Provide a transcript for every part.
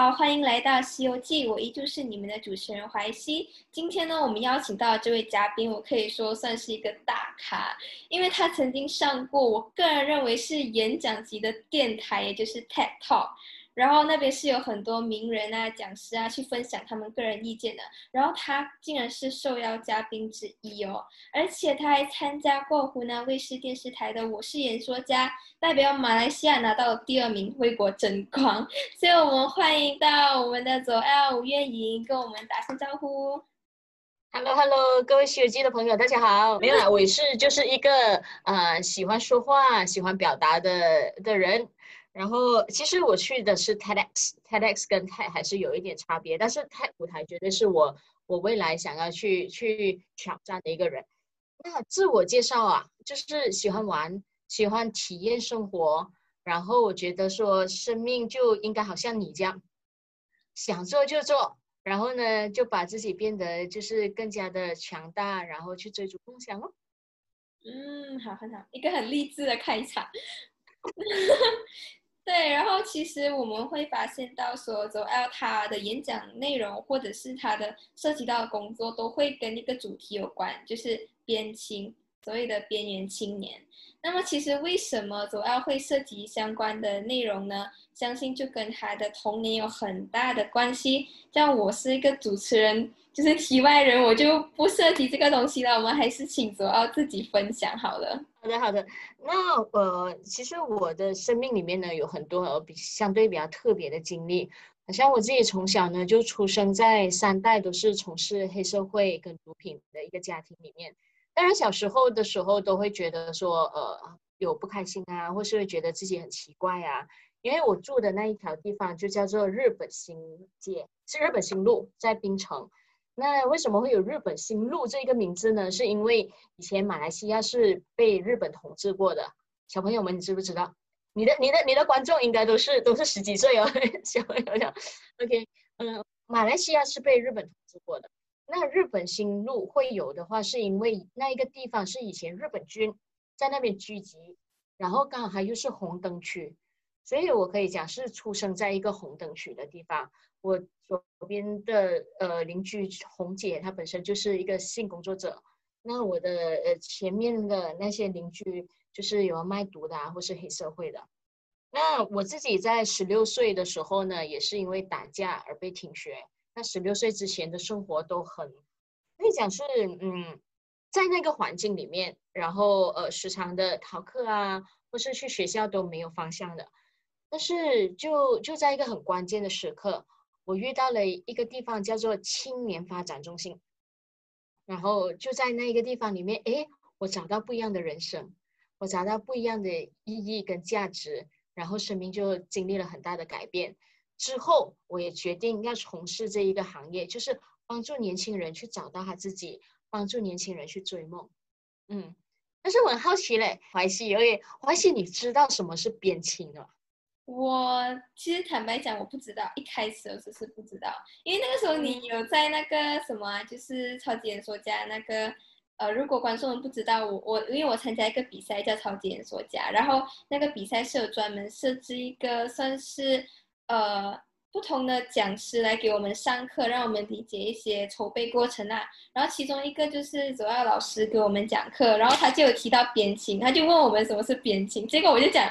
好，欢迎来到《西游记》，我依旧是你们的主持人怀西。今天呢，我们邀请到这位嘉宾，我可以说算是一个大咖，因为他曾经上过我个人认为是演讲级的电台，也就是 TED Talk。然后那边是有很多名人啊、讲师啊去分享他们个人意见的。然后他竟然是受邀嘉宾之一哦，而且他还参加过湖南卫视电视台的《我是演说家》，代表马来西亚拿到第二名，为国争光。所以我们欢迎到我们的左 L 吴月莹跟我们打声招呼。Hello Hello，各位西游记的朋友，大家好。没有啦，我是就是一个呃喜欢说话、喜欢表达的的人。然后，其实我去的是 TEDx，TEDx 跟 TED 还是有一点差别，但是 TED 舞台绝对是我我未来想要去去挑战的一个人。那自我介绍啊，就是喜欢玩，喜欢体验生活，然后我觉得说生命就应该好像你这样，想做就做，然后呢就把自己变得就是更加的强大，然后去追逐梦想哦。嗯，好，很好，一个很励志的开场。对，然后其实我们会发现到说，走 L 他的演讲内容或者是他的涉及到的工作，都会跟一个主题有关，就是边青，所谓的边缘青年。那么其实为什么走 L 会涉及相关的内容呢？相信就跟他的童年有很大的关系。像我是一个主持人，就是题外人，我就不涉及这个东西了。我们还是请左奥自己分享好了。好的，好的。那呃，其实我的生命里面呢，有很多比相对比较特别的经历。好像我自己从小呢，就出生在三代都是从事黑社会跟毒品的一个家庭里面。当然，小时候的时候都会觉得说，呃，有不开心啊，或是会觉得自己很奇怪啊。因为我住的那一条地方就叫做日本新街，是日本新路，在槟城。那为什么会有日本新路这个名字呢？是因为以前马来西亚是被日本统治过的。小朋友们，你知不知道？你的、你的、你的观众应该都是都是十几岁哦，小朋友。OK，嗯，马来西亚是被日本统治过的。那日本新路会有的话，是因为那一个地方是以前日本军在那边聚集，然后刚好还又是红灯区。所以，我可以讲是出生在一个红灯区的地方。我左边的呃邻居红姐，她本身就是一个性工作者。那我的呃前面的那些邻居，就是有卖毒的啊，或是黑社会的。那我自己在十六岁的时候呢，也是因为打架而被停学。那十六岁之前的生活都很可以讲是嗯，在那个环境里面，然后呃时常的逃课啊，或是去学校都没有方向的。但是就就在一个很关键的时刻，我遇到了一个地方叫做青年发展中心，然后就在那个地方里面，哎，我找到不一样的人生，我找到不一样的意义跟价值，然后生命就经历了很大的改变。之后我也决定要从事这一个行业，就是帮助年轻人去找到他自己，帮助年轻人去追梦。嗯，但是我很好奇嘞，怀西，因为淮西，你知道什么是边青吗？我其实坦白讲，我不知道，一开始我只是不知道，因为那个时候你有在那个什么，就是超级演说家那个，呃，如果观众们不知道，我我因为我参加一个比赛叫超级演说家，然后那个比赛是有专门设置一个算是呃不同的讲师来给我们上课，让我们理解一些筹备过程啊，然后其中一个就是主要老师给我们讲课，然后他就有提到边青，他就问我们什么是边青，结果我就讲。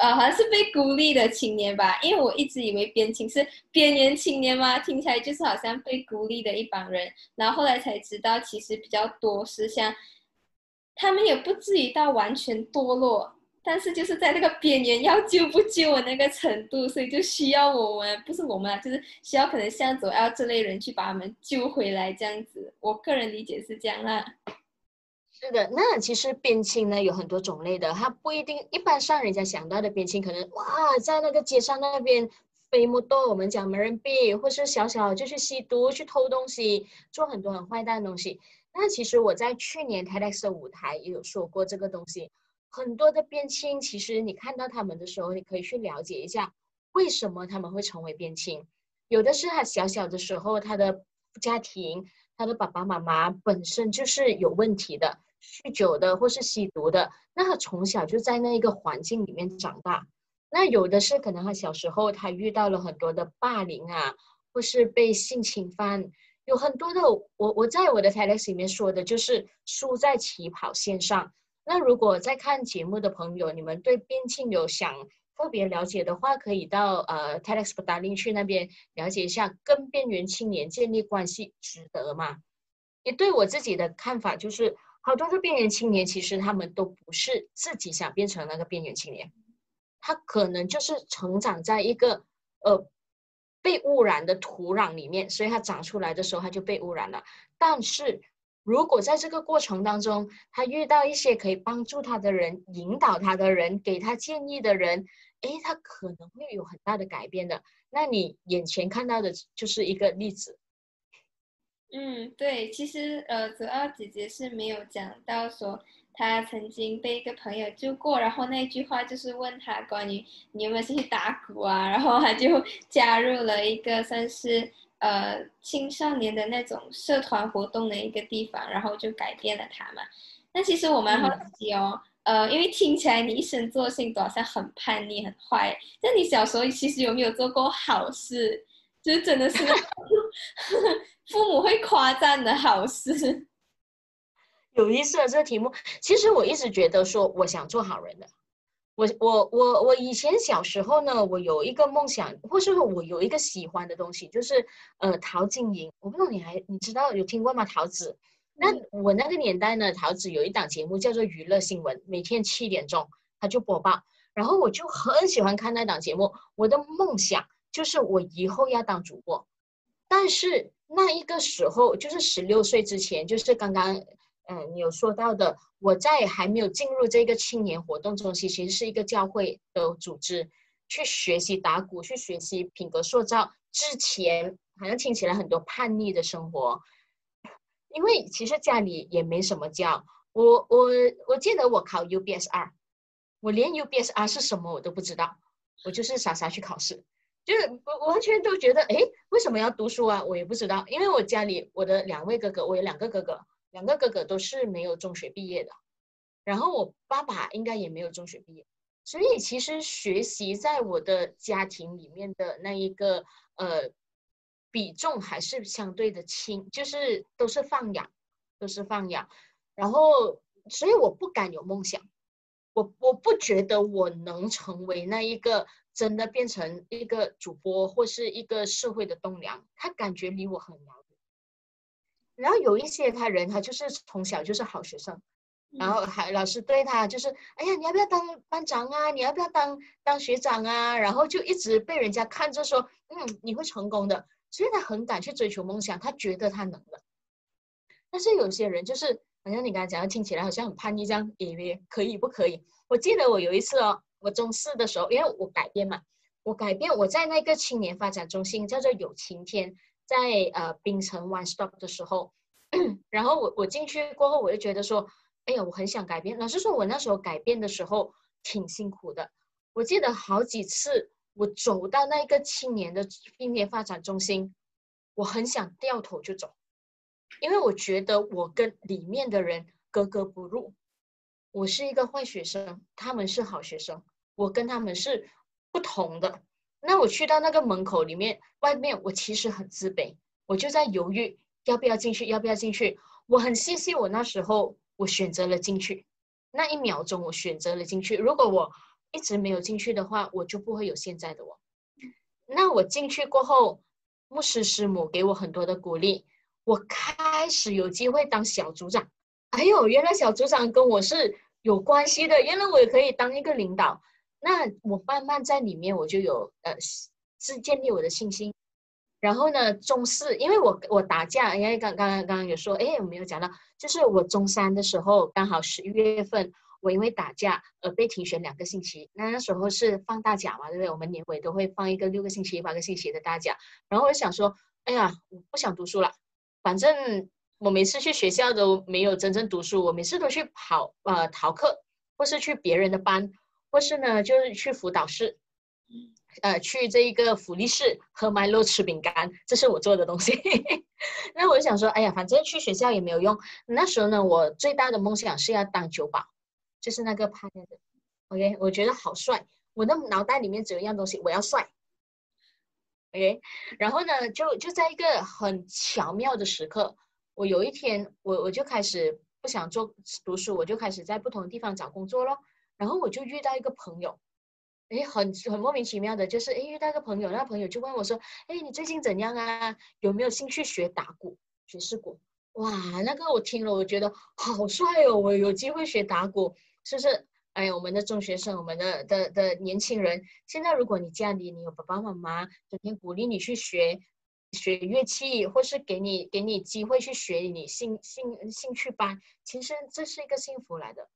呃，好像是被孤立的青年吧，因为我一直以为边青是边缘青年嘛，听起来就是好像被孤立的一帮人，然后后来才知道，其实比较多是像他们也不至于到完全堕落，但是就是在那个边缘要救不救我那个程度，所以就需要我们，不是我们啊，就是需要可能像左要这类人去把他们救回来这样子，我个人理解是这样啦。是的，那其实边青呢有很多种类的，它不一定一般上人家想到的边青，可能哇在那个街上那边飞摩多，我们讲没人币，或是小小就去吸毒、去偷东西、做很多很坏蛋的东西。那其实我在去年 TEDx 的舞台也有说过这个东西，很多的边青，其实你看到他们的时候，你可以去了解一下为什么他们会成为边青。有的是他小小的时候，他的家庭，他的爸爸妈妈本身就是有问题的。酗酒的或是吸毒的，那他从小就在那一个环境里面长大，那有的是可能他小时候他遇到了很多的霸凌啊，或是被性侵犯，有很多的。我我在我的 TEDx 里面说的就是输在起跑线上。那如果在看节目的朋友，你们对边境有想特别了解的话，可以到呃 TEDx 不达林去那边了解一下，跟边缘青年建立关系值得吗？也对我自己的看法就是，好多的边缘青年其实他们都不是自己想变成那个边缘青年。他可能就是成长在一个呃被污染的土壤里面，所以他长出来的时候他就被污染了。但是如果在这个过程当中，他遇到一些可以帮助他的人、引导他的人、给他建议的人，诶，他可能会有很大的改变的。那你眼前看到的就是一个例子。嗯，对，其实呃，泽二姐姐是没有讲到说。他曾经被一个朋友救过，然后那句话就是问他关于你有没有兴趣打鼓啊，然后他就加入了一个算是呃青少年的那种社团活动的一个地方，然后就改变了他嘛。那其实我蛮好奇哦，呃，因为听起来你一生做性都好像很叛逆、很坏，那你小时候其实有没有做过好事？就是真的是 父母会夸赞的好事。有意思的这个题目，其实我一直觉得说，我想做好人的。我我我我以前小时候呢，我有一个梦想，或是说我有一个喜欢的东西，就是呃陶晶莹。我不知道你还你知道有听过吗？陶子。那我那个年代呢，陶子有一档节目叫做《娱乐新闻》，每天七点钟他就播报，然后我就很喜欢看那档节目。我的梦想就是我以后要当主播，但是那一个时候就是十六岁之前，就是刚刚。嗯，你有说到的，我在还没有进入这个青年活动中心，其实是一个教会的组织，去学习打鼓，去学习品格塑造。之前好像听起来很多叛逆的生活，因为其实家里也没什么教我。我我记得我考 UBSR，我连 UBSR 是什么我都不知道，我就是傻傻去考试，就是我完全都觉得，哎，为什么要读书啊？我也不知道，因为我家里我的两位哥哥，我有两个哥哥。两个哥哥都是没有中学毕业的，然后我爸爸应该也没有中学毕业，所以其实学习在我的家庭里面的那一个呃比重还是相对的轻，就是都是放养，都是放养，然后所以我不敢有梦想，我我不觉得我能成为那一个真的变成一个主播或是一个社会的栋梁，他感觉离我很遥。然后有一些他人，他就是从小就是好学生，然后还老师对他就是，哎呀，你要不要当班长啊？你要不要当当学长啊？然后就一直被人家看着说，嗯，你会成功的，所以他很敢去追求梦想，他觉得他能的。但是有些人就是，好像你刚才讲的，听起来好像很叛逆这样，以为可以不可以？我记得我有一次哦，我中四的时候，因为我改变嘛，我改变，我在那个青年发展中心叫做有晴天。在呃冰城 One Stop 的时候，然后我我进去过后，我就觉得说，哎呀，我很想改变。老实说，我那时候改变的时候挺辛苦的。我记得好几次，我走到那个青年的青年发展中心，我很想掉头就走，因为我觉得我跟里面的人格格不入。我是一个坏学生，他们是好学生，我跟他们是不同的。那我去到那个门口里面，外面我其实很自卑，我就在犹豫要不要进去，要不要进去。我很谢谢我那时候我选择了进去，那一秒钟我选择了进去。如果我一直没有进去的话，我就不会有现在的我。那我进去过后，牧师师母给我很多的鼓励，我开始有机会当小组长。哎呦，原来小组长跟我是有关系的，原来我也可以当一个领导。那我慢慢在里面，我就有呃是建立我的信心。然后呢，中四，因为我我打架，因为刚刚刚刚有说，哎，我没有讲到，就是我中三的时候，刚好十一月份，我因为打架而被停学两个星期。那那时候是放大假嘛，对不对？我们年尾都会放一个六个星期、八个星期的大假。然后我就想说，哎呀，我不想读书了，反正我每次去学校都没有真正读书，我每次都去跑呃逃课，或是去别人的班。或是呢，就是去辅导室，呃，去这一个福利室喝麦乐吃饼干，这是我做的东西。那我就想说，哎呀，反正去学校也没有用。那时候呢，我最大的梦想是要当酒保，就是那个拍的。OK，我觉得好帅。我的脑袋里面只有一样东西，我要帅。OK，然后呢，就就在一个很巧妙的时刻，我有一天，我我就开始不想做读书，我就开始在不同的地方找工作咯。然后我就遇到一个朋友，哎，很很莫名其妙的，就是哎遇到一个朋友，那朋友就问我说，哎，你最近怎样啊？有没有兴趣学打鼓、爵士鼓？哇，那个我听了，我觉得好帅哦！我有机会学打鼓，是不是？哎，我们的中学生，我们的的的年轻人，现在如果你家里你有爸爸妈妈整天鼓励你去学学乐器，或是给你给你机会去学你兴兴兴趣班，其实这是一个幸福来的。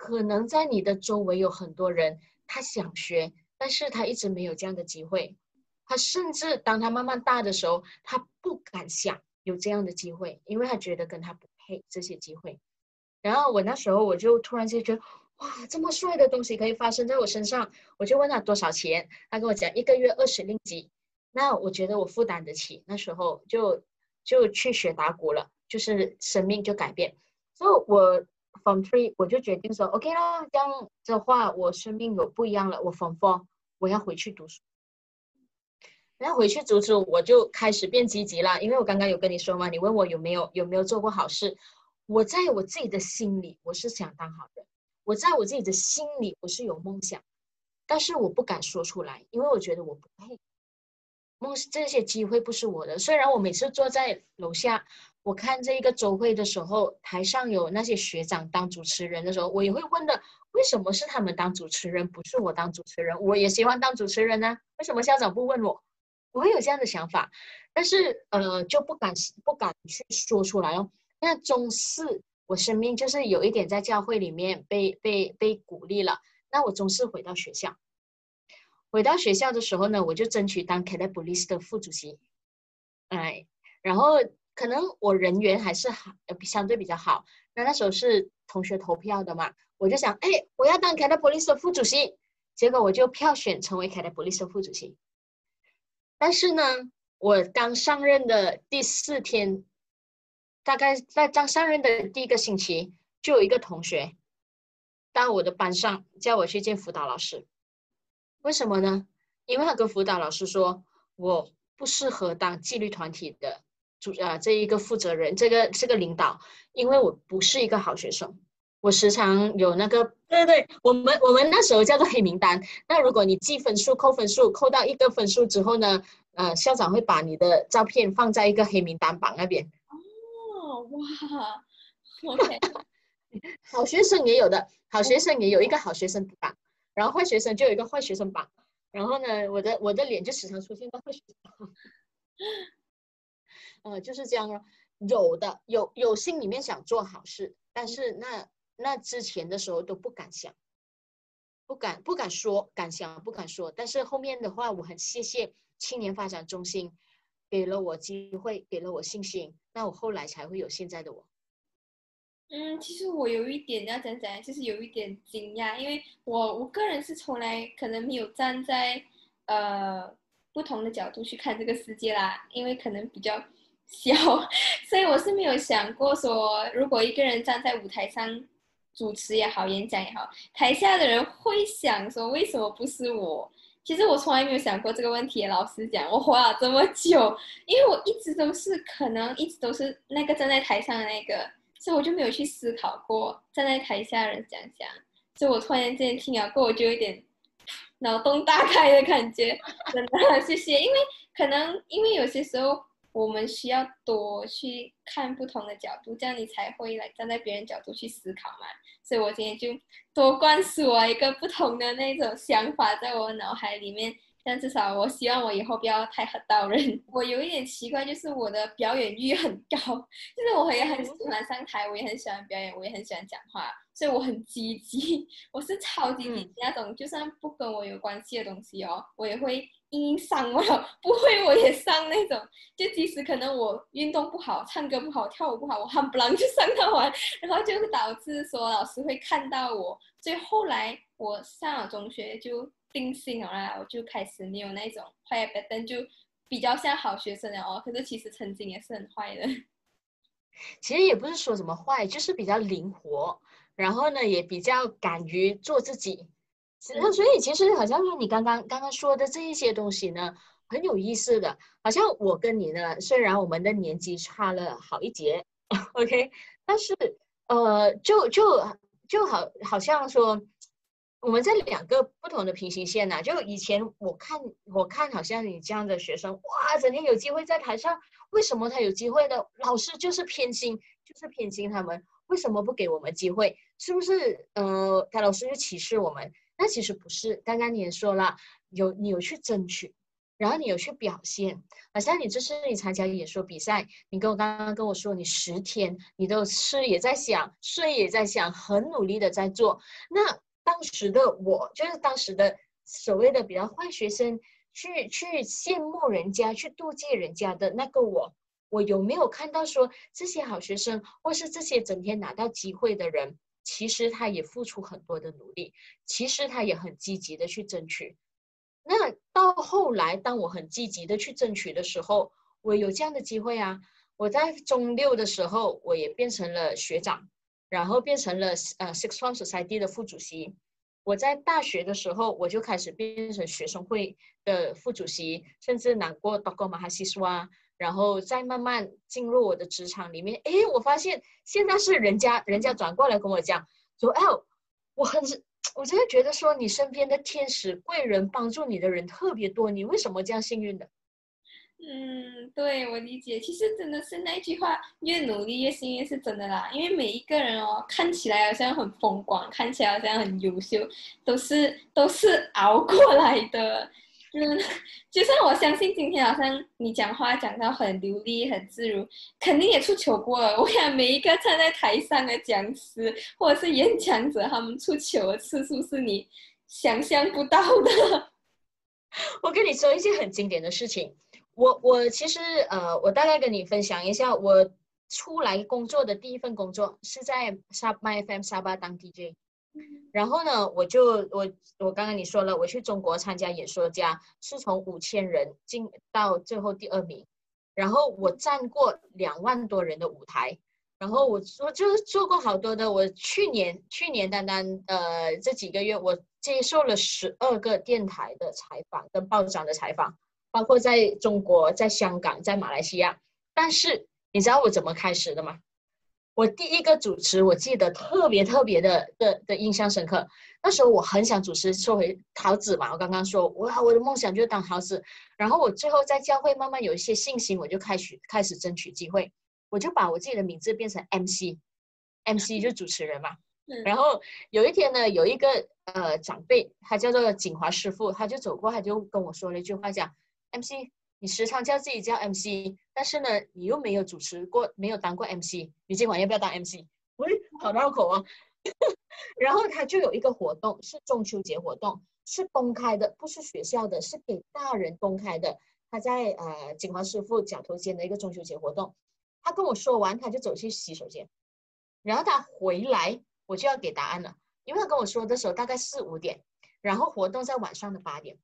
可能在你的周围有很多人，他想学，但是他一直没有这样的机会。他甚至当他慢慢大的时候，他不敢想有这样的机会，因为他觉得跟他不配这些机会。然后我那时候我就突然间觉得。哇，这么帅的东西可以发生在我身上，我就问他多少钱，他跟我讲一个月二十令吉，那我觉得我负担得起，那时候就就去学打鼓了，就是生命就改变。所以我 from three 我就决定说 OK 啦，这样的话我生命有不一样了。我 from four 我要回去读书，然后回去读书我就开始变积极了，因为我刚刚有跟你说嘛，你问我有没有有没有做过好事，我在我自己的心里我是想当好人。我在我自己的心里，我是有梦想，但是我不敢说出来，因为我觉得我不配。梦这些机会不是我的。虽然我每次坐在楼下，我看这一个周会的时候，台上有那些学长当主持人的时候，我也会问的：为什么是他们当主持人，不是我当主持人？我也喜欢当主持人呢，为什么校长不问我？我会有这样的想法，但是呃，就不敢不敢去说出来哦。那中四。我生命就是有一点在教会里面被被被鼓励了。那我总是回到学校，回到学校的时候呢，我就争取当 c a t b o l i s 的副主席。哎，然后可能我人缘还是好，相对比较好。那那时候是同学投票的嘛，我就想，哎，我要当 c a t b o l i s 的副主席。结果我就票选成为 c a t b o l i s 的副主席。但是呢，我刚上任的第四天。大概在刚上任的第一个星期，就有一个同学到我的班上叫我去见辅导老师。为什么呢？因为他跟辅导老师说，我不适合当纪律团体的主啊这一个负责人，这个这个领导，因为我不是一个好学生。我时常有那个，对对对，我们我们那时候叫做黑名单。那如果你记分数、扣分数，扣到一个分数之后呢，呃，校长会把你的照片放在一个黑名单榜那边。哦哇，OK，好学生也有的，好学生也有一个好学生榜，然后坏学生就有一个坏学生榜，然后呢，我的我的脸就时常出现在坏学生榜，呃，就是这样咯。有的有有心里面想做好事，但是那那之前的时候都不敢想，不敢不敢说，敢想不敢说，但是后面的话，我很谢谢青年发展中心。给了我机会，给了我信心，那我后来才会有现在的我。嗯，其实我有一点要讲讲，就是有一点惊讶，因为我我个人是从来可能没有站在呃不同的角度去看这个世界啦，因为可能比较小，所以我是没有想过说，如果一个人站在舞台上主持也好，演讲也好，台下的人会想说，为什么不是我？其实我从来没有想过这个问题。老实讲，我活了这么久，因为我一直都是可能一直都是那个站在台上的那个，所以我就没有去思考过站在台下人想想。所以我突然间听了过，我就有点脑洞大开的感觉。真的，谢谢。因为可能因为有些时候我们需要多去看不同的角度，这样你才会来站在别人角度去思考嘛。所以我今天就多灌输我一个不同的那种想法在我脑海里面，但至少我希望我以后不要太很到人。我有一点奇怪，就是我的表演欲很高，就是我也很喜欢上台，我也很喜欢表演，我也很喜欢讲话，所以我很积极，我是超级积极那种，就算不跟我有关系的东西哦，我也会。硬上我 不会我也上那种，就即使可能我运动不好、唱歌不好、跳舞不好，我还不啷就上到完，然后就会导致说老师会看到我，所以后来我上了中学就定性了啦，我就开始没有那种坏白灯，就比较像好学生了哦。可是其实曾经也是很坏的，其实也不是说什么坏，就是比较灵活，然后呢也比较敢于做自己。那所以其实好像说你刚刚刚刚说的这一些东西呢，很有意思的。好像我跟你呢，虽然我们的年纪差了好一截，OK，但是呃，就就就好，好像说我们在两个不同的平行线呐。就以前我看我看好像你这样的学生，哇，整天有机会在台上，为什么他有机会呢？老师就是偏心，就是偏心他们，为什么不给我们机会？是不是呃，他老师就歧视我们？那其实不是，刚刚你也说了，有你有去争取，然后你有去表现。好像你这次你参加演说比赛，你跟我刚刚跟我说，你十天你都吃也在想，睡也在想，很努力的在做。那当时的我，就是当时的所谓的比较坏学生，去去羡慕人家，去妒忌人家的那个我，我有没有看到说这些好学生，或是这些整天拿到机会的人？其实他也付出很多的努力，其实他也很积极的去争取。那到后来，当我很积极的去争取的时候，我有这样的机会啊！我在中六的时候，我也变成了学长，然后变成了呃 Six One Society 的副主席。我在大学的时候，我就开始变成学生会的副主席，甚至拿过 d o g o Mahasiswa。然后再慢慢进入我的职场里面，哎，我发现现在是人家人家转过来跟我讲说，哎，我很，我真的觉得说你身边的天使贵人帮助你的人特别多，你为什么这样幸运的？嗯，对我理解，其实真的是那句话，越努力越幸运是真的啦，因为每一个人哦，看起来好像很风光，看起来好像很优秀，都是都是熬过来的。嗯，就算我相信今天好像你讲话讲到很流利、很自如，肯定也出糗过了。我想每一个站在台上的讲师或者是演讲者，他们出糗的次数是你想象不到的。我跟你说一件很经典的事情，我我其实呃，我大概跟你分享一下，我出来工作的第一份工作是在沙麦 FM 沙巴当 DJ。然后呢，我就我我刚刚你说了，我去中国参加演说家，是从五千人进到最后第二名，然后我站过两万多人的舞台，然后我我就是做过好多的。我去年去年单单呃这几个月，我接受了十二个电台的采访跟报章的采访，包括在中国、在香港、在马来西亚。但是你知道我怎么开始的吗？我第一个主持，我记得特别特别的的的印象深刻。那时候我很想主持，说回桃子嘛，我刚刚说，哇，我的梦想就是当桃子。然后我最后在教会慢慢有一些信心，我就开始开始争取机会，我就把我自己的名字变成 MC，MC 就主持人嘛。然后有一天呢，有一个呃长辈，他叫做景华师傅，他就走过，他就跟我说了一句话，讲 MC。你时常叫自己叫 MC，但是呢，你又没有主持过，没有当过 MC，你今晚要不要当 MC？喂，好绕口啊。然后他就有一个活动，是中秋节活动，是公开的，不是学校的，是给大人公开的。他在呃景华师傅脚头间的一个中秋节活动，他跟我说完，他就走去洗手间，然后他回来，我就要给答案了，因为他跟我说的时候大概四五点，然后活动在晚上的八点。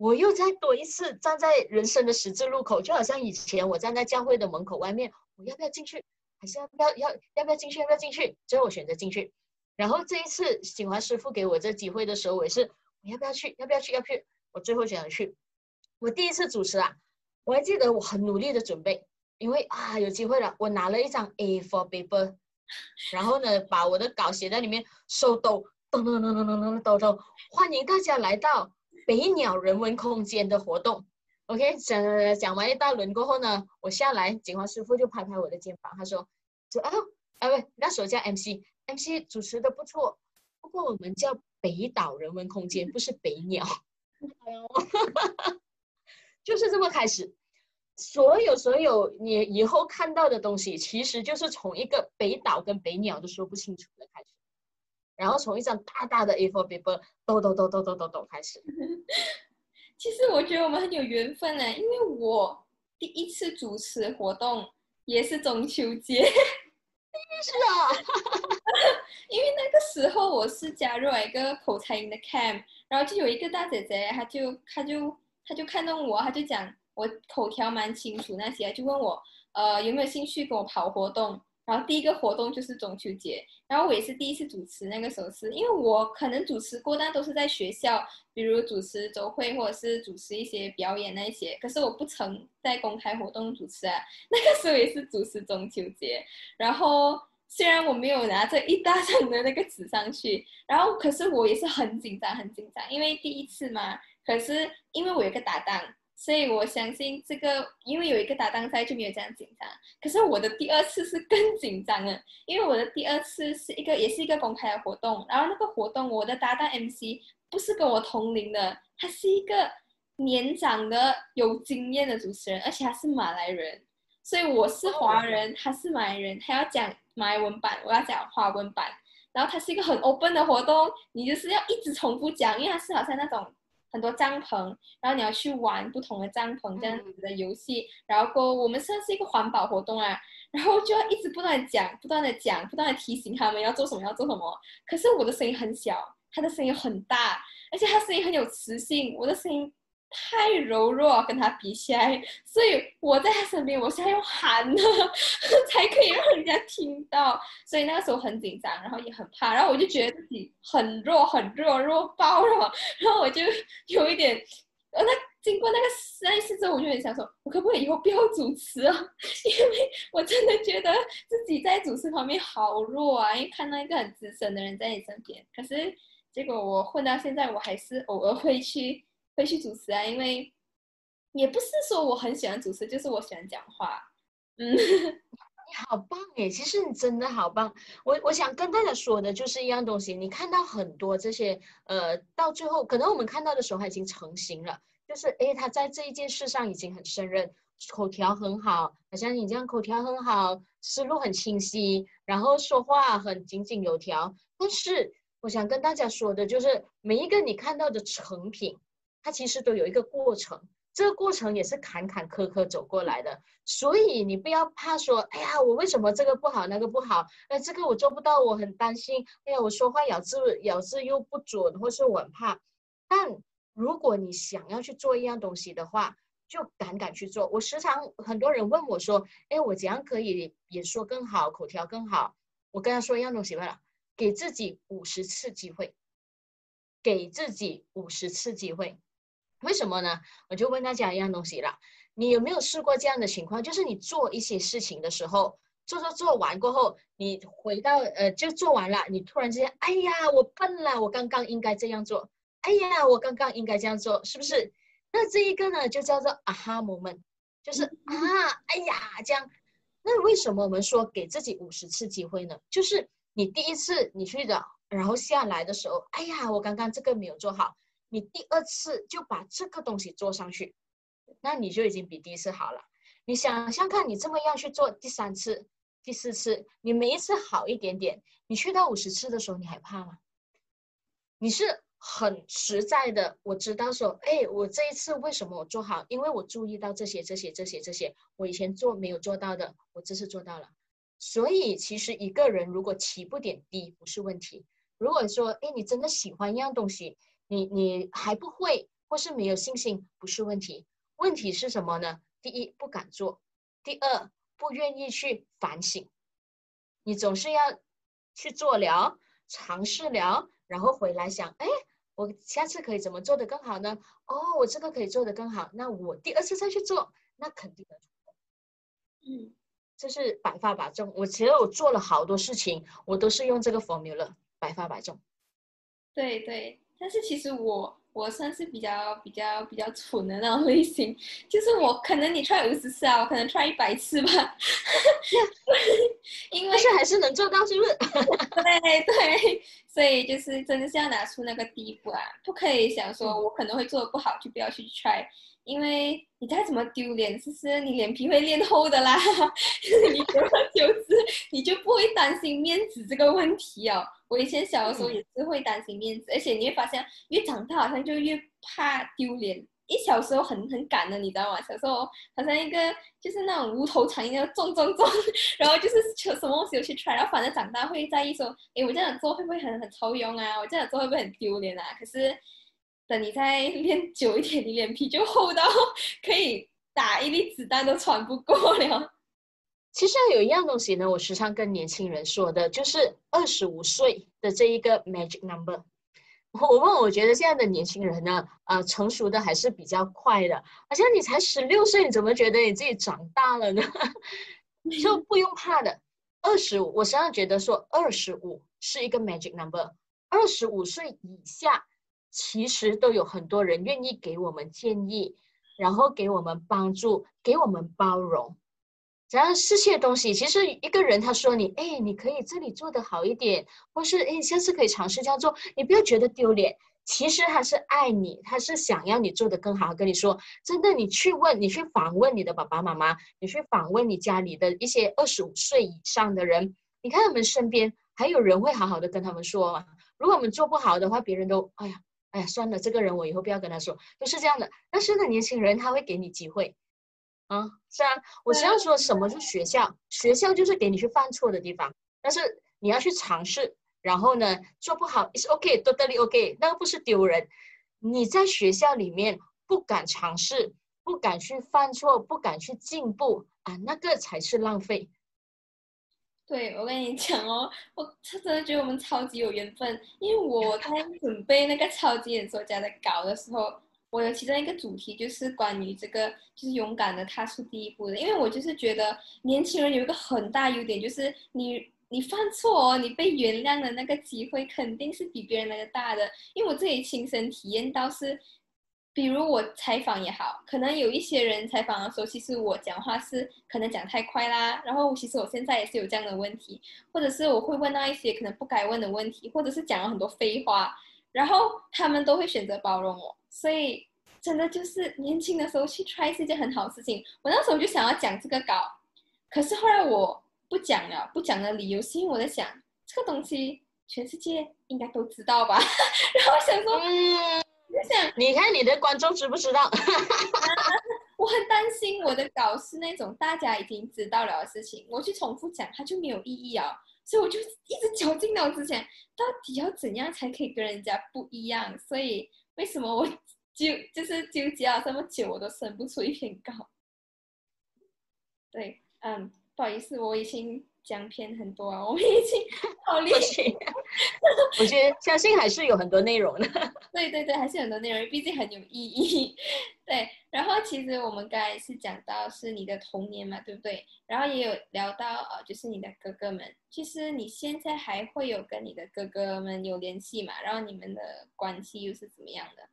我又再多一次，站在人生的十字路口，就好像以前我站在教会的门口外面，我要不要进去，还是要不要要要不要进去？要不要进去？最后我选择进去。然后这一次锦华师傅给我这机会的时候，我也是，我要不要去？要不要去？要不要去？我最后选择去。我第一次主持啊，我还记得我很努力的准备，因为啊有机会了，我拿了一张 A4 paper，然后呢把我的稿写在里面，手抖，咚咚咚咚咚咚咚咚，欢迎大家来到。北鸟人文空间的活动，OK，讲讲完一大轮过后呢，我下来，景华师傅就拍拍我的肩膀，他说：“说啊，啊不，那时候叫 MC，MC 主持的不错，不过我们叫北岛人文空间，不是北鸟。” 就是这么开始，所有所有你以后看到的东西，其实就是从一个北岛跟北鸟都说不清楚的开始。然后从一张大大的 A4 paper 抖抖抖抖抖抖抖开始。其实我觉得我们很有缘分呢，因为我第一次主持活动也是中秋节。是啊，因为那个时候我是加入了一个口才营的 camp，然后就有一个大姐姐，她就她就她就看到我，她就讲我口条蛮清楚那些，就问我呃有没有兴趣跟我跑活动。然后第一个活动就是中秋节，然后我也是第一次主持，那个时候是因为我可能主持过，但都是在学校，比如主持周会或者是主持一些表演那些，可是我不曾在公开活动主持啊。那个时候也是主持中秋节，然后虽然我没有拿着一大张的那个纸上去，然后可是我也是很紧张，很紧张，因为第一次嘛。可是因为我有个搭档。所以我相信这个，因为有一个搭档在，就没有这样紧张。可是我的第二次是更紧张了，因为我的第二次是一个，也是一个公开的活动。然后那个活动，我的搭档 MC 不是跟我同龄的，他是一个年长的、有经验的主持人，而且他是马来人。所以我是华人，他是马来人，他要讲马来文版，我要讲华文版。然后他是一个很 open 的活动，你就是要一直重复讲，因为他是好像那种。很多帐篷，然后你要去玩不同的帐篷这样子的游戏，然后我们算是一个环保活动啊，然后就要一直不断的讲，不断的讲，不断的提醒他们要做什么，要做什么。可是我的声音很小，他的声音很大，而且他声音很有磁性，我的声音。太柔弱，跟他比起来，所以我在他身边，我是要用喊的，才可以让人家听到。所以那个时候很紧张，然后也很怕，然后我就觉得自己很弱，很弱，弱爆了。然后我就有一点，呃，那经过那个那一次之后，我就很想说，我可不可以以后不要主持啊？因为我真的觉得自己在主持方面好弱啊，因为看到一个很资深的人在你身边，可是结果我混到现在，我还是偶尔会去。会去主持啊，因为也不是说我很喜欢主持，就是我喜欢讲话。嗯，你好棒哎，其实你真的好棒。我我想跟大家说的就是一样东西，你看到很多这些，呃，到最后可能我们看到的时候他已经成型了，就是哎，他在这一件事上已经很胜任，口条很好，好像你这样口条很好，思路很清晰，然后说话很井井有条。但是我想跟大家说的就是，每一个你看到的成品。它其实都有一个过程，这个过程也是坎坎坷坷走过来的，所以你不要怕说，哎呀，我为什么这个不好，那个不好？哎，这个我做不到，我很担心。哎呀，我说话咬字咬字又不准，或是我很怕。但如果你想要去做一样东西的话，就敢敢去做。我时常很多人问我说，哎，我怎样可以演说更好，口条更好？我跟他说一样东西了，给自己五十次机会，给自己五十次机会。为什么呢？我就问大家一样东西了，你有没有试过这样的情况？就是你做一些事情的时候，做做做完过后，你回到呃，就做完了，你突然之间，哎呀，我笨了，我刚刚应该这样做，哎呀，我刚刚应该这样做，是不是？那这一个呢，就叫做啊哈 moment，就是啊，哎呀，这样。那为什么我们说给自己五十次机会呢？就是你第一次你去的，然后下来的时候，哎呀，我刚刚这个没有做好。你第二次就把这个东西做上去，那你就已经比第一次好了。你想想看，你这么样去做第三次、第四次，你每一次好一点点，你去到五十次的时候，你还怕吗？你是很实在的，我知道说，哎，我这一次为什么我做好？因为我注意到这些、这些、这些、这些，我以前做没有做到的，我这次做到了。所以，其实一个人如果起步点低不是问题。如果说，哎，你真的喜欢一样东西。你你还不会，或是没有信心，不是问题。问题是什么呢？第一，不敢做；第二，不愿意去反省。你总是要去做了，尝试了，然后回来想，哎，我下次可以怎么做得更好呢？哦，我这个可以做得更好，那我第二次再去做，那肯定的。嗯，这是百发百中。我其实我做了好多事情，我都是用这个 formula，百发百中。对对。但是其实我我算是比较比较比较蠢的那种类型，就是我可能你 try 五十次啊，我可能 try 一百次吧，因为但是还是能做到，是不是？对对，所以就是真的是要拿出那个第一步啊，不可以想说我可能会做的不好就不要去 try。因为你再怎么丢脸，其实你脸皮会练厚的啦。你久而久之，你就不会担心面子这个问题哦。我以前小的时候也是会担心面子，而且你会发现，越长大好像就越怕丢脸。一小时候很很赶的，你知道吗？小时候好像一个就是那种无头苍蝇，要撞撞撞，然后就是什么东西都去 try，然后反正长大会在意说，哎，我这样做会不会很很抽用啊？我这样做会不会很丢脸啊？可是。等你再练久一点，你脸皮就厚到 可以打一粒子弹都喘不过了。其实有一样东西呢，我时常跟年轻人说的，就是二十五岁的这一个 magic number。我问，我觉得现在的年轻人呢，呃，成熟的还是比较快的。好像你才十六岁，你怎么觉得你自己长大了呢？就不用怕的。二十五，我实际上觉得说二十五是一个 magic number。二十五岁以下，其实都有很多人愿意给我们建议，然后给我们帮助，给我们包容。这样这些东西，其实一个人他说你，哎，你可以这里做得好一点，或是哎，下次可以尝试这样做，你不要觉得丢脸。其实他是爱你，他是想要你做得更好。跟你说，真的，你去问，你去访问你的爸爸妈妈，你去访问你家里的一些二十五岁以上的人，你看他们身边还有人会好好的跟他们说吗？如果我们做不好的话，别人都，哎呀，哎呀，算了，这个人我以后不要跟他说，都是这样的。但是呢，年轻人他会给你机会。啊，是啊，我实际上说什么是学校？学校就是给你去犯错的地方，但是你要去尝试，然后呢，做不好，is OK，totally OK，那个不是丢人。你在学校里面不敢尝试，不敢去犯错，不敢去进步啊，那个才是浪费。对，我跟你讲哦，我真的觉得我们超级有缘分，因为我 在准备那个超级演说家的稿的时候。我有其中一个主题就是关于这个，就是勇敢的踏出第一步的。因为我就是觉得年轻人有一个很大优点，就是你你犯错哦，你被原谅的那个机会肯定是比别人那个大的。因为我自己亲身体验到是，比如我采访也好，可能有一些人采访的时候，其实我讲话是可能讲太快啦，然后其实我现在也是有这样的问题，或者是我会问到一些可能不该问的问题，或者是讲了很多废话。然后他们都会选择包容我，所以真的就是年轻的时候去 try 是一件很好的事情。我那时候就想要讲这个稿，可是后来我不讲了，不讲的理由是因为我在想这个东西全世界应该都知道吧。然后想说，嗯，就想你看你的观众知不知道？我很担心我的稿是那种大家已经知道了的事情，我去重复讲它就没有意义啊。所以我就一直绞尽脑汁想，到底要怎样才可以跟人家不一样？所以为什么我 纠就是纠结了这么久，我都生不出一篇稿？对，嗯，不好意思，我已经。讲片很多啊，我们已经好厉害。我觉得相信还是有很多内容的。对对对，还是很多内容，毕竟很有意义。对，然后其实我们刚才是讲到是你的童年嘛，对不对？然后也有聊到呃，就是你的哥哥们。其实你现在还会有跟你的哥哥们有联系嘛？然后你们的关系又是怎么样的？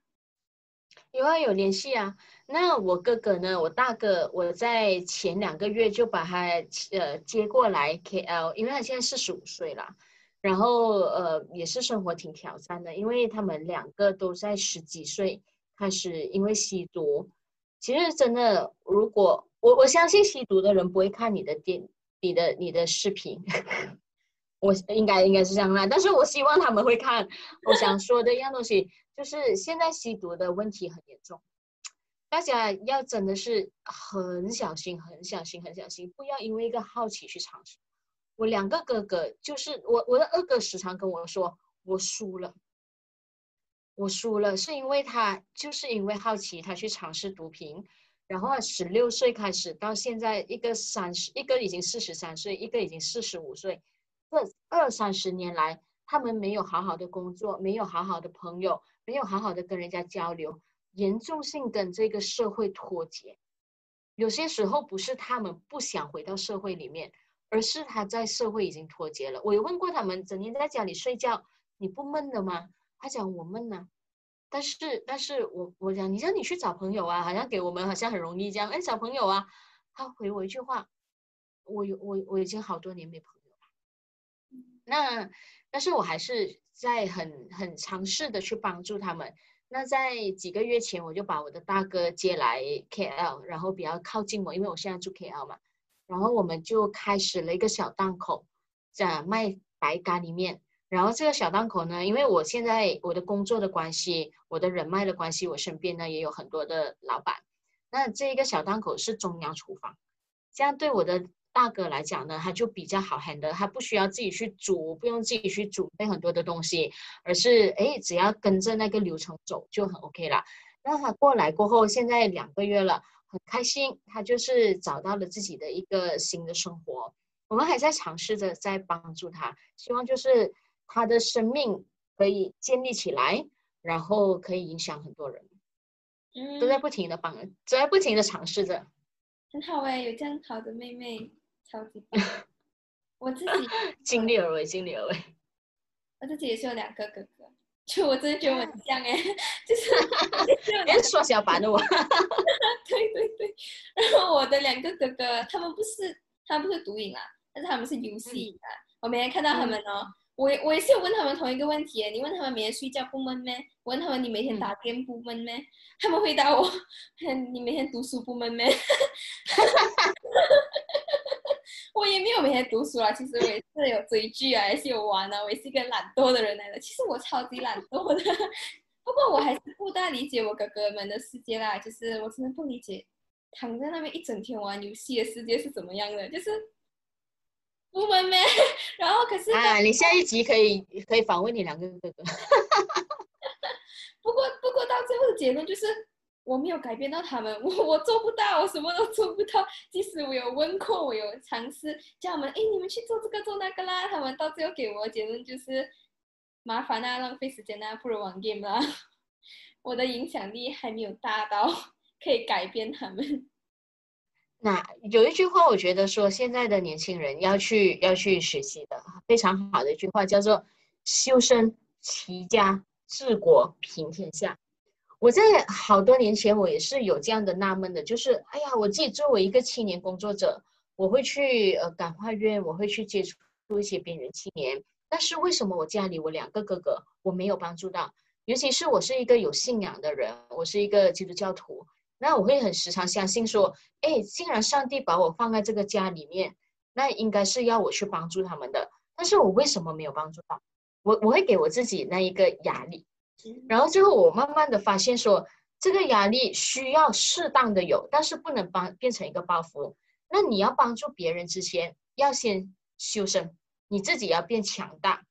有啊，有联系啊。那我哥哥呢？我大哥，我在前两个月就把他呃接过来 KL，因为他现在四十五岁了，然后呃也是生活挺挑战的，因为他们两个都在十几岁开始因为吸毒。其实真的，如果我我相信吸毒的人不会看你的电、你的你的视频，我应该应该是这样啦。但是我希望他们会看。我想说的一样东西。就是现在吸毒的问题很严重，大家要真的是很小心、很小心、很小心，不要因为一个好奇去尝试。我两个哥哥，就是我我的二哥时常跟我说，我输了，我输了，是因为他就是因为好奇，他去尝试毒品，然后十六岁开始到现在，一个三十，一个已经四十三岁，一个已经四十五岁，这二三十年来，他们没有好好的工作，没有好好的朋友。没有好好的跟人家交流，严重性跟这个社会脱节。有些时候不是他们不想回到社会里面，而是他在社会已经脱节了。我有问过他们，整天在家里睡觉，你不闷的吗？他讲我闷呐，但是但是我我讲，你让你去找朋友啊，好像给我们好像很容易这样。哎，找朋友啊，他回我一句话，我有我我已经好多年没朋。那但是我还是。在很很尝试的去帮助他们。那在几个月前，我就把我的大哥接来 KL，然后比较靠近我，因为我现在住 KL 嘛。然后我们就开始了一个小档口，在卖白咖喱面。然后这个小档口呢，因为我现在我的工作的关系，我的人脉的关系，我身边呢也有很多的老板。那这一个小档口是中央厨房，这样对我的。大哥来讲呢，他就比较好 handle，他不需要自己去煮，不用自己去准备很多的东西，而是哎，只要跟着那个流程走就很 OK 了。那他过来过后，现在两个月了，很开心，他就是找到了自己的一个新的生活。我们还在尝试着在帮助他，希望就是他的生命可以建立起来，然后可以影响很多人。嗯，都在不停的帮，都在不停的尝试着。很好哎，有这样好的妹妹，超级棒。我自己尽力而为，尽力而为。我自己也是有两个哥哥，就我真的觉得我很像哎，就是 别缩小版的我。对对对，然后我的两个哥哥，他们不是，他们不是毒瘾啊，但是他们是游戏啊。我每天看到他们哦。我我也是有问他们同一个问题你问他们每天睡觉不闷咩？我问他们你每天打电不闷咩？他们回答我，你每天读书不闷咩？我也没有每天读书啊，其实我也是有追剧啊，也是有玩啊，我也是一个懒惰的人来的。其实我超级懒惰的，不过我还是不大理解我哥哥们的世界啦，就是我真的不理解躺在那边一整天玩游戏的世界是怎么样的，就是。不闷咩？然后可是啊，你下一集可以可以访问你两个哥哥。不过不过到最后的结论就是我没有改变到他们，我我做不到，我什么都做不到。即使我有问过，我有尝试叫他们，哎，你们去做这个做那个啦，他们到最后给我的结论就是麻烦啊，浪费时间啊，不如玩 game 啦。我的影响力还没有大到可以改变他们。那有一句话，我觉得说现在的年轻人要去要去学习的非常好的一句话，叫做“修身齐家治国平天下”。我在好多年前，我也是有这样的纳闷的，就是哎呀，我自己作为一个青年工作者，我会去呃感化院，我会去接触一些边缘青年，但是为什么我家里我两个哥哥我没有帮助到？尤其是我是一个有信仰的人，我是一个基督教徒。那我会很时常相信说，哎，既然上帝把我放在这个家里面，那应该是要我去帮助他们的。但是我为什么没有帮助到？我我会给我自己那一个压力，然后最后我慢慢的发现说，这个压力需要适当的有，但是不能帮变成一个包袱。那你要帮助别人之前，要先修身，你自己要变强大，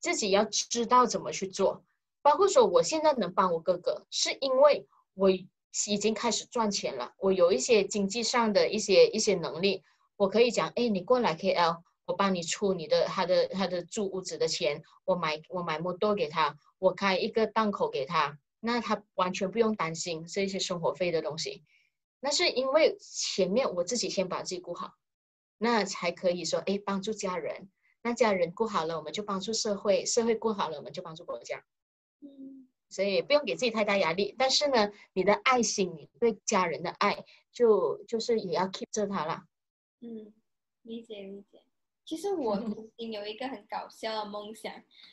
自己要知道怎么去做。包括说，我现在能帮我哥哥，是因为我。已经开始赚钱了，我有一些经济上的一些一些能力，我可以讲，哎，你过来 KL，我帮你出你的他的他的住屋子的钱，我买我买摩托给他，我开一个档口给他，那他完全不用担心这些生活费的东西。那是因为前面我自己先把自己顾好，那才可以说，哎，帮助家人，那家人顾好了，我们就帮助社会，社会顾好了，我们就帮助国家。嗯。所以不用给自己太大压力，但是呢，你的爱心，你对家人的爱，就就是也要 keep 着它啦。嗯，理解理解。其实我曾经有一个很搞笑的梦想，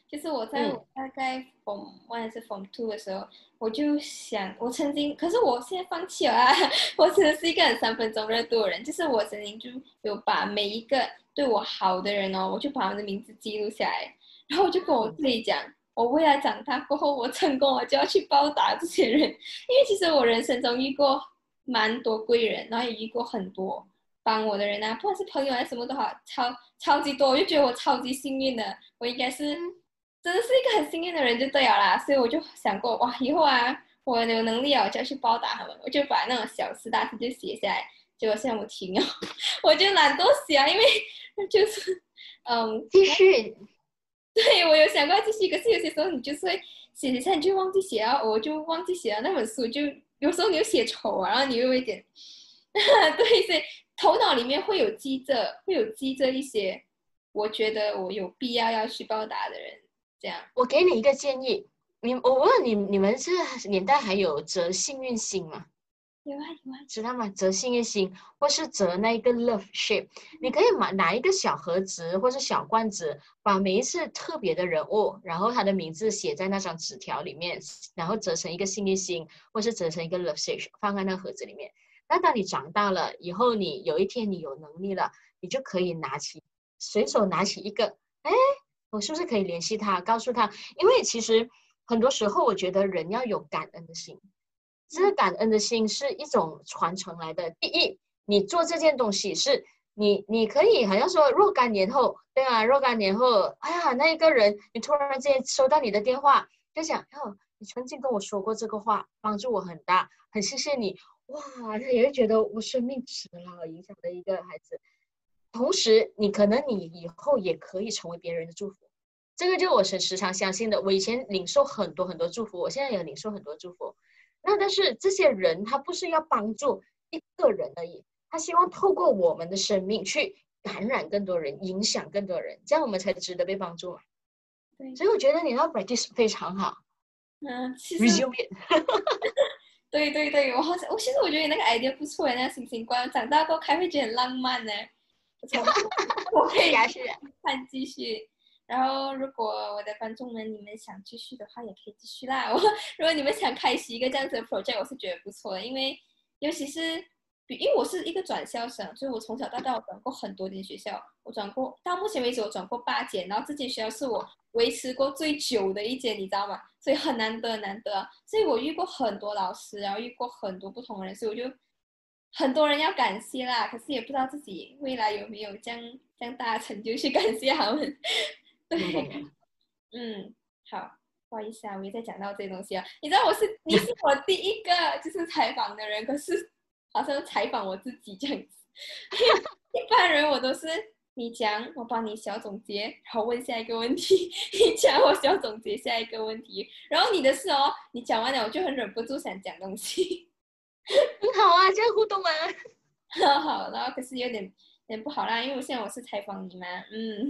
就是我在大概 form one 还是 form two 的时候，我就想，我曾经，可是我现在放弃了啊！我真的是一个很三分钟热度的人，就是我曾经就有把每一个对我好的人哦，我就把他们的名字记录下来，然后我就跟我自己讲。我未来长大过后，我成功，我就要去报答这些人，因为其实我人生中遇过蛮多贵人，然后也遇过很多帮我的人啊，不管是朋友还是什么都好，超超级多，我就觉得我超级幸运的，我应该是真的是一个很幸运的人就对了啦，所以我就想过哇，以后啊，我有能力啊，我就要去报答他们，我就把那种小事大事就写下来，结果现在我停了，我就懒得写啊，因为 就是嗯，继续。对，我有想过继续，可是有些时候你就是会写写下，你就忘记写啊，我就忘记写了那本书，就有时候你又写丑啊，然后你又有一点，对，所以头脑里面会有记着，会有记着一些，我觉得我有必要要去报答的人，这样。我给你一个建议，你我问你，你们这年代还有折幸运星吗？有啊有啊，知道吗？折幸运星，或是折那一个 love shape，你可以买拿一个小盒子或是小罐子，把每一次特别的人物，然后他的名字写在那张纸条里面，然后折成一个幸运星，或是折成一个 love shape，放在那盒子里面。那当你长大了以后，你有一天你有能力了，你就可以拿起，随手拿起一个，哎，我是不是可以联系他，告诉他？因为其实很多时候，我觉得人要有感恩的心。这个感恩的心是一种传承来的。第一，你做这件东西是你，你可以好像说若干年后，对啊，若干年后，哎呀，那一个人，你突然之间收到你的电话，就想，哦，你曾经跟我说过这个话，帮助我很大，很谢谢你。哇，他也会觉得我生命值了，影响了一个孩子。同时，你可能你以后也可以成为别人的祝福。这个就我是时常相信的。我以前领受很多很多祝福，我现在也领受很多祝福。那但是这些人他不是要帮助一个人而已，他希望透过我们的生命去感染更多人，影响更多人，这样我们才值得被帮助嘛。对，所以我觉得你那 practice 非常好。嗯，其实。对对对，我好像我其实我觉得你那个 idea 不错哎，那个星星观长大过开会觉得很浪漫呢。不错我可以看继续。然后如果我的观众们你们想继续的话，也可以继续啦。我如果你们想开启一个这样子的 project，我是觉得不错的，因为尤其是。因为我是一个转校生，所以我从小到大我转过很多间学校，我转过到目前为止我转过八间，然后这间学校是我维持过最久的一间，你知道吗？所以很难得难得，所以我遇过很多老师，然后遇过很多不同的人，所以我就很多人要感谢啦，可是也不知道自己未来有没有这样这样大的成就去 感谢他们。对，嗯，好，不好意思啊，我也在讲到这些东西啊，你知道我是你是 我第一个就是采访的人，可是。好像采访我自己这样子，一般人我都是你讲，我帮你小总结，然后问下一个问题，你讲我小总结下一个问题，然后你的事哦，你讲完了我就很忍不住想讲东西。很好啊，这样互动啊。好好，然后可是有点有点不好啦，因为我现在我是采访你嘛，嗯，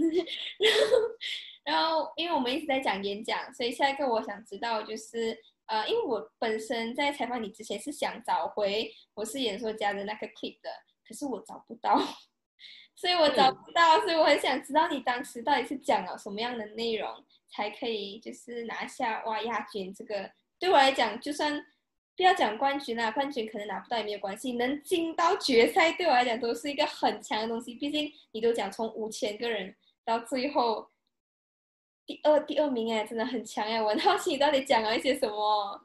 然后然后因为我们一直在讲演讲，所以下一个我想知道就是。呃，因为我本身在采访你之前是想找回我是演说家的那个 clip 的，可是我找不到，所以我找不到，所以我很想知道你当时到底是讲了什么样的内容，才可以就是拿下哇亚军。这个对我来讲，就算不要讲冠军啦，冠军可能拿不到也没有关系，能进到决赛对我来讲都是一个很强的东西。毕竟你都讲从五千个人到最后。第二第二名哎，真的很强哎！我很好奇你到底讲了一些什么。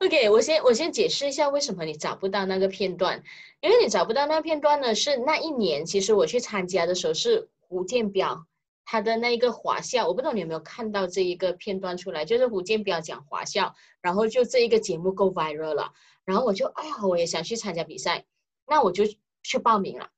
OK，我先我先解释一下为什么你找不到那个片段，因为你找不到那个片段呢，是那一年其实我去参加的时候是胡建彪他的那一个华校，我不知道你有没有看到这一个片段出来，就是胡建彪讲华校，然后就这一个节目够 viral 了，然后我就哎呀，我也想去参加比赛，那我就去报名了，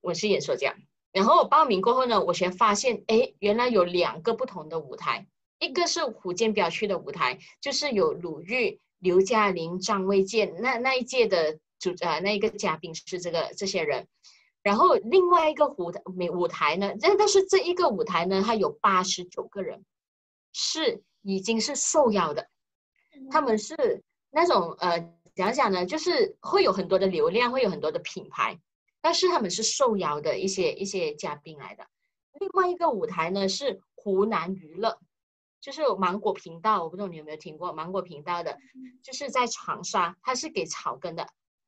我是演说家。然后我报名过后呢，我才发现，哎，原来有两个不同的舞台，一个是胡建表去的舞台，就是有鲁豫、刘嘉玲、张卫健那那一届的主呃那一个嘉宾是这个这些人，然后另外一个舞台美舞台呢，但但是这一个舞台呢，它有八十九个人，是已经是受邀的，他们是那种呃讲讲呢，就是会有很多的流量，会有很多的品牌。但是他们是受邀的一些一些嘉宾来的。另外一个舞台呢是湖南娱乐，就是芒果频道，我不知道你有没有听过芒果频道的，就是在长沙，它是给草根的，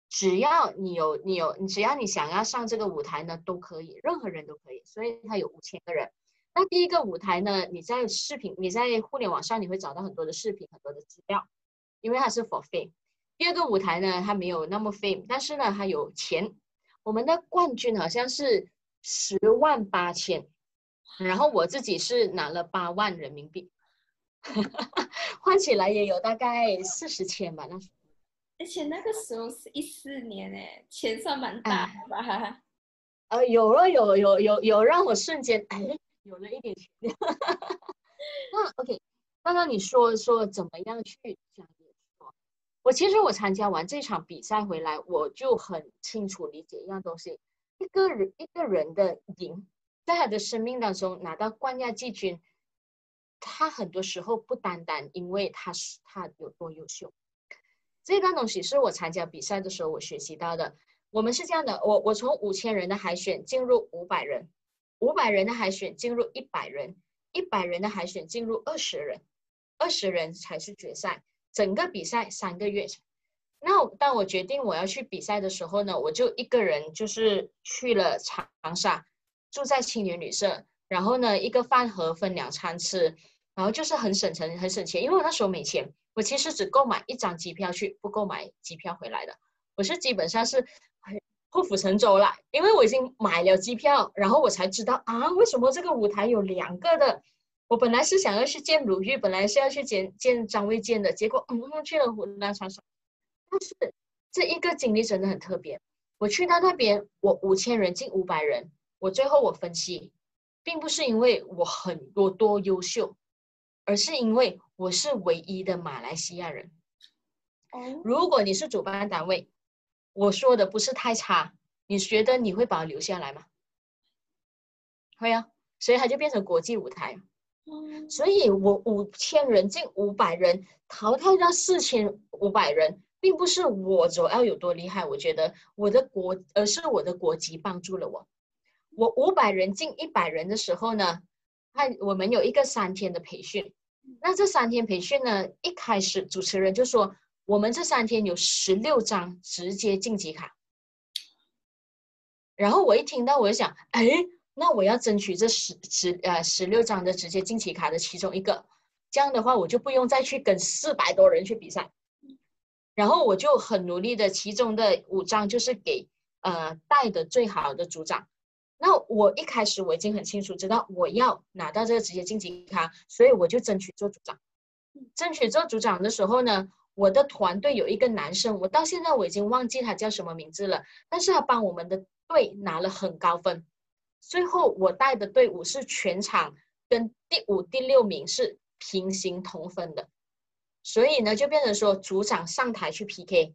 只要你有你有，只要你想要上这个舞台呢，都可以，任何人都可以。所以它有五千个人。那第一个舞台呢，你在视频，你在互联网上你会找到很多的视频，很多的资料，因为它是 for fame。第二个舞台呢，它没有那么 fame，但是呢，它有钱。我们的冠军好像是十万八千，然后我自己是拿了八万人民币，换起来也有大概四十千吧。那时候，而且那个时候是一四年哎，钱算蛮大的吧？呃，有了，有有有有让我瞬间哎，有了一点钱。那 OK，刚刚你说说怎么样去讲？我其实我参加完这场比赛回来，我就很清楚理解一样东西：一个人一个人的赢，在他的生命当中拿到冠亚季军，他很多时候不单单因为他是他有多优秀。这段东西是我参加比赛的时候我学习到的。我们是这样的：我我从五千人的海选进入五百人，五百人的海选进入一百人，一百人的海选进入二十人，二十人才是决赛。整个比赛三个月，那当我决定我要去比赛的时候呢，我就一个人就是去了长沙，住在青年旅社，然后呢一个饭盒分两餐吃，然后就是很省钱很省钱，因为我那时候没钱，我其实只购买一张机票去，不购买机票回来的，我是基本上是破釜沉舟了，因为我已经买了机票，然后我才知道啊，为什么这个舞台有两个的。我本来是想要去见鲁豫，本来是要去见见张卫健的，结果嗯去了湖南长沙，但是这一个经历真的很特别。我去到那边，我五千人进五百人，我最后我分析，并不是因为我很多多优秀，而是因为我是唯一的马来西亚人。哦，如果你是主办单位，我说的不是太差，你觉得你会把我留下来吗？会啊，所以它就变成国际舞台。嗯所以我五千人进五百人，淘汰掉四千五百人，并不是我主要有多厉害，我觉得我的国，而是我的国籍帮助了我。我五百人进一百人的时候呢，他我们有一个三天的培训。那这三天培训呢，一开始主持人就说，我们这三天有十六张直接晋级卡。然后我一听到，我就想，哎，那我要争取这十十呃十六张的直接晋级卡的其中一个，这样的话我就不用再去跟四百多人去比赛。然后我就很努力的，其中的五张就是给呃带的最好的组长。那我一开始我已经很清楚知道我要拿到这个直接晋级卡，所以我就争取做组长。争取做组长的时候呢，我的团队有一个男生，我到现在我已经忘记他叫什么名字了，但是他帮我们的队拿了很高分。最后我带的队伍是全场跟第五、第六名是平行同分的，所以呢就变成说组长上台去 PK，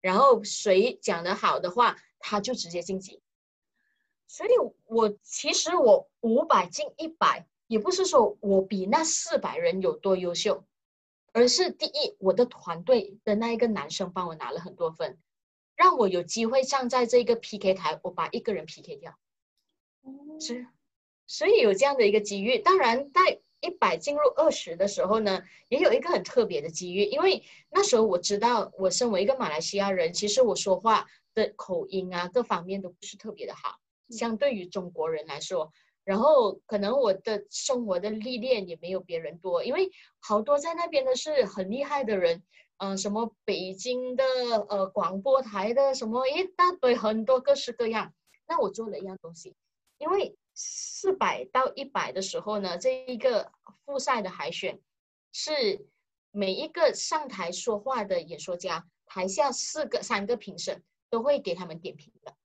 然后谁讲得好的话，他就直接晋级。所以我其实我五百进一百，也不是说我比那四百人有多优秀，而是第一，我的团队的那一个男生帮我拿了很多分，让我有机会站在这个 PK 台，我把一个人 PK 掉。是，所以有这样的一个机遇。当然，在一百进入二十的时候呢，也有一个很特别的机遇，因为那时候我知道，我身为一个马来西亚人，其实我说话的口音啊，各方面都不是特别的好，相对于中国人来说。然后可能我的生活的历练也没有别人多，因为好多在那边的是很厉害的人，嗯、什么北京的呃广播台的什么一大堆，很多各式各样。那我做了一样东西，因为四百到一百的时候呢，这一个复赛的海选是每一个上台说话的演说家，台下四个三个评审都会给他们点评的。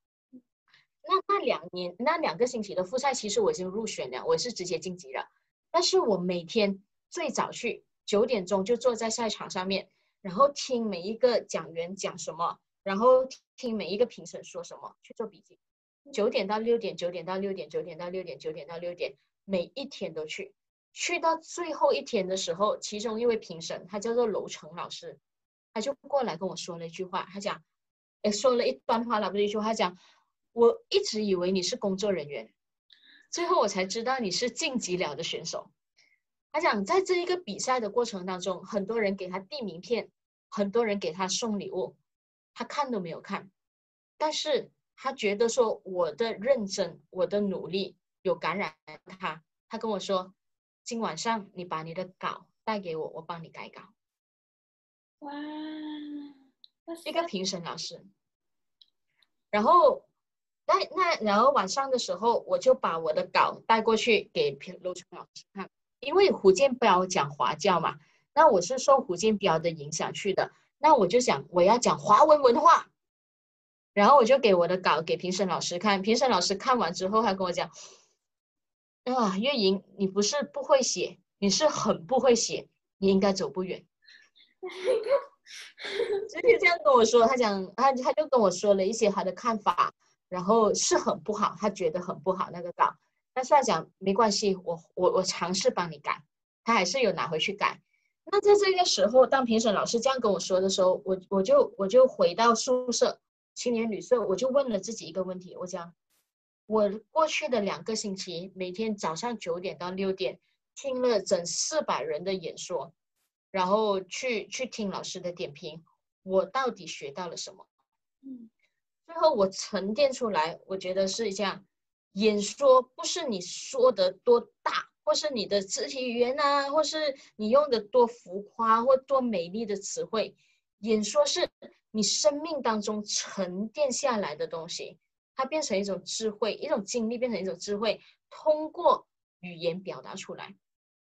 那那两年那两个星期的复赛，其实我已经入选了，我是直接晋级了。但是我每天最早去九点钟就坐在赛场上面，然后听每一个讲员讲什么，然后听每一个评审说什么，去做笔记。九点到六点，九点到六点，九点到六点，九点到六点，每一天都去。去到最后一天的时候，其中一位评审，他叫做楼成老师，他就过来跟我说了一句话，他讲，诶，说了一段话了，不是一句话，他讲，我一直以为你是工作人员，最后我才知道你是晋级了的选手。他讲，在这一个比赛的过程当中，很多人给他递名片，很多人给他送礼物，他看都没有看，但是他觉得说我的认真，我的努力有感染他，他跟我说，今晚上你把你的稿带给我，我帮你改稿。哇，哇塞一个评审老师，然后那那然后晚上的时候，我就把我的稿带过去给评楼成老师看，因为胡建彪讲华教嘛，那我是受胡建彪的影响去的，那我就想我要讲华文文化，然后我就给我的稿给评审老师看，评审老师看完之后，他跟我讲，啊，月莹，你不是不会写，你是很不会写，你应该走不远。直接这样跟我说，他讲他他就跟我说了一些他的看法，然后是很不好，他觉得很不好那个稿，但是他讲没关系，我我我尝试帮你改，他还是有拿回去改。那在这个时候，当评审老师这样跟我说的时候，我我就我就回到宿舍青年旅社，我就问了自己一个问题，我讲我过去的两个星期，每天早上九点到六点听了整四百人的演说。然后去去听老师的点评，我到底学到了什么？嗯最后我沉淀出来，我觉得是这样：演说不是你说的多大，或是你的肢体语言啊，或是你用的多浮夸或多美丽的词汇，演说是你生命当中沉淀下来的东西，它变成一种智慧，一种经历变成一种智慧，通过语言表达出来。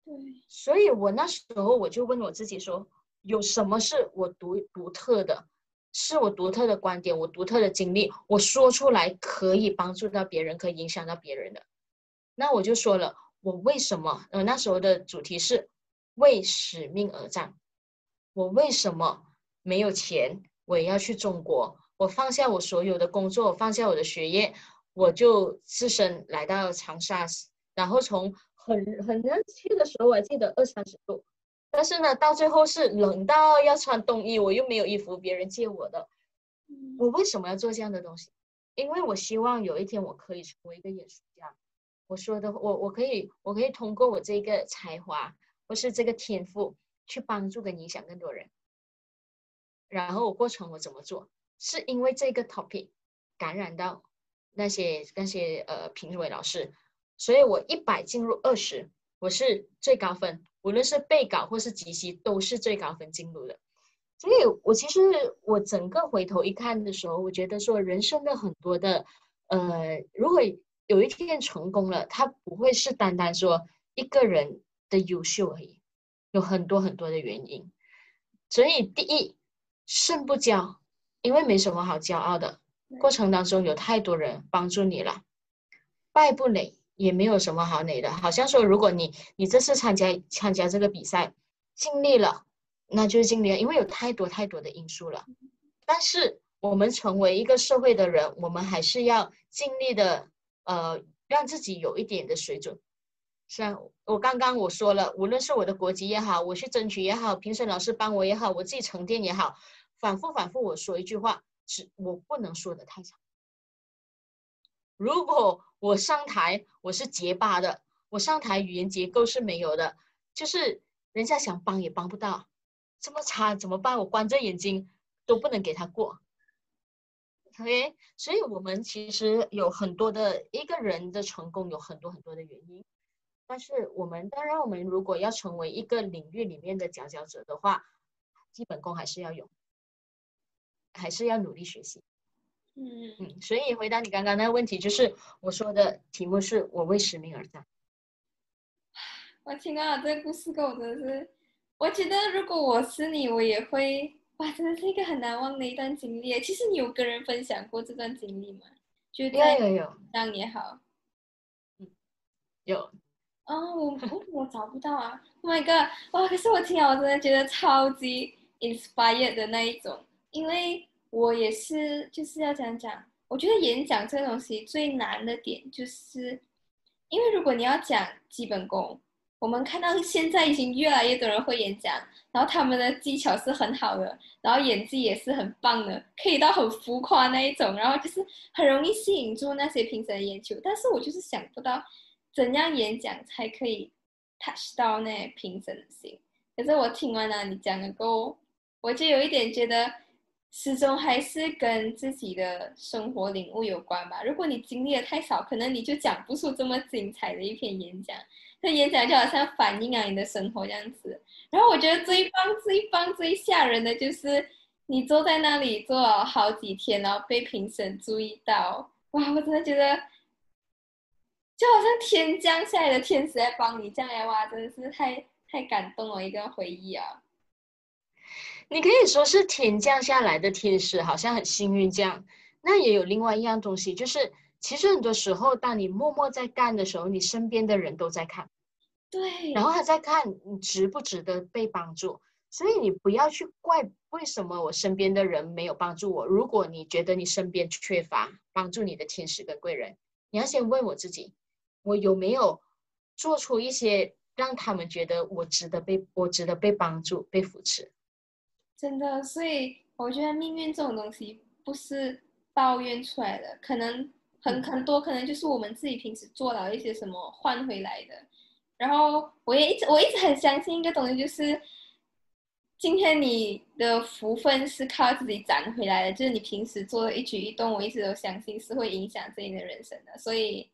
对，所以我那时候我就问我自己说，有什么是我独独特的？是我独特的观点，我独特的经历，我说出来可以帮助到别人，可以影响到别人的。那我就说了，我为什么？呃，那时候的主题是为使命而战。我为什么没有钱，我也要去中国？我放下我所有的工作，放下我的学业，我就自身来到长沙，然后从很很热去的时候，我还记得二三十度。但是呢，到最后是冷到要穿冬衣，我又没有衣服，别人借我的。我为什么要做这样的东西？因为我希望有一天我可以成为一个演说家。我说的，我我可以，我可以通过我这个才华或是这个天赋，去帮助跟影响更多人。然后过程我怎么做？是因为这个 topic 感染到那些那些呃评委老师，所以我一百进入二十，我是最高分。无论是备稿或是即席，都是最高分进入的。所以，我其实我整个回头一看的时候，我觉得说人生的很多的，呃，如果有一天成功了，他不会是单单说一个人的优秀而已，有很多很多的原因。所以，第一，胜不骄，因为没什么好骄傲的。过程当中有太多人帮助你了，败不馁。也没有什么好馁的，好像说，如果你你这次参加参加这个比赛，尽力了，那就是尽力了，因为有太多太多的因素了。但是我们成为一个社会的人，我们还是要尽力的，呃，让自己有一点的水准。是啊我刚刚我说了，无论是我的国籍也好，我去争取也好，评审老师帮我也好，我自己沉淀也好，反复反复我说一句话，是我不能说的太长。如果我上台，我是结巴的，我上台语言结构是没有的，就是人家想帮也帮不到，这么差怎么办？我关着眼睛都不能给他过。OK，所以我们其实有很多的一个人的成功有很多很多的原因，但是我们当然我们如果要成为一个领域里面的佼佼者的话，基本功还是要有，还是要努力学习。嗯嗯，所以回答你刚刚那个问题，就是我说的题目是我为使命而战。我听到这个故事，我真的是，我觉得如果我是你，我也会，哇，真的是一个很难忘的一段经历。其实你有跟人分享过这段经历吗？就在有有，这样也好。嗯，有。哦，我我我找不到啊！Oh my god！哇，可是我听了，我真的觉得超级 inspired 的那一种，因为。我也是，就是要讲讲。我觉得演讲这个东西最难的点，就是因为如果你要讲基本功，我们看到现在已经越来越多人会演讲，然后他们的技巧是很好的，然后演技也是很棒的，可以到很浮夸那一种，然后就是很容易吸引住那些评审的眼球。但是我就是想不到怎样演讲才可以 touch 到那评审的心。可是我听完了你讲的歌，我就有一点觉得。始终还是跟自己的生活领悟有关吧。如果你经历的太少，可能你就讲不出这么精彩的一篇演讲。那演讲就好像反映了你的生活这样子。然后我觉得最棒、最棒、最吓人的就是你坐在那里坐了好几天，然后被评审注意到。哇，我真的觉得就好像天降下来的天使在帮你这样。哇，真的是太太感动了一个回忆啊！你可以说是天降下来的天使，好像很幸运这样。那也有另外一样东西，就是其实很多时候，当你默默在干的时候，你身边的人都在看，对，然后他在看你值不值得被帮助。所以你不要去怪为什么我身边的人没有帮助我。如果你觉得你身边缺乏帮助你的天使跟贵人，你要先问我自己，我有没有做出一些让他们觉得我值得被我值得被帮助、被扶持。真的，所以我觉得命运这种东西不是抱怨出来的，可能很很多，可能就是我们自己平时做了一些什么换回来的。然后我也一直我一直很相信一个东西，就是今天你的福分是靠自己攒回来的，就是你平时做的一举一动，我一直都相信是会影响自己的人生的。所以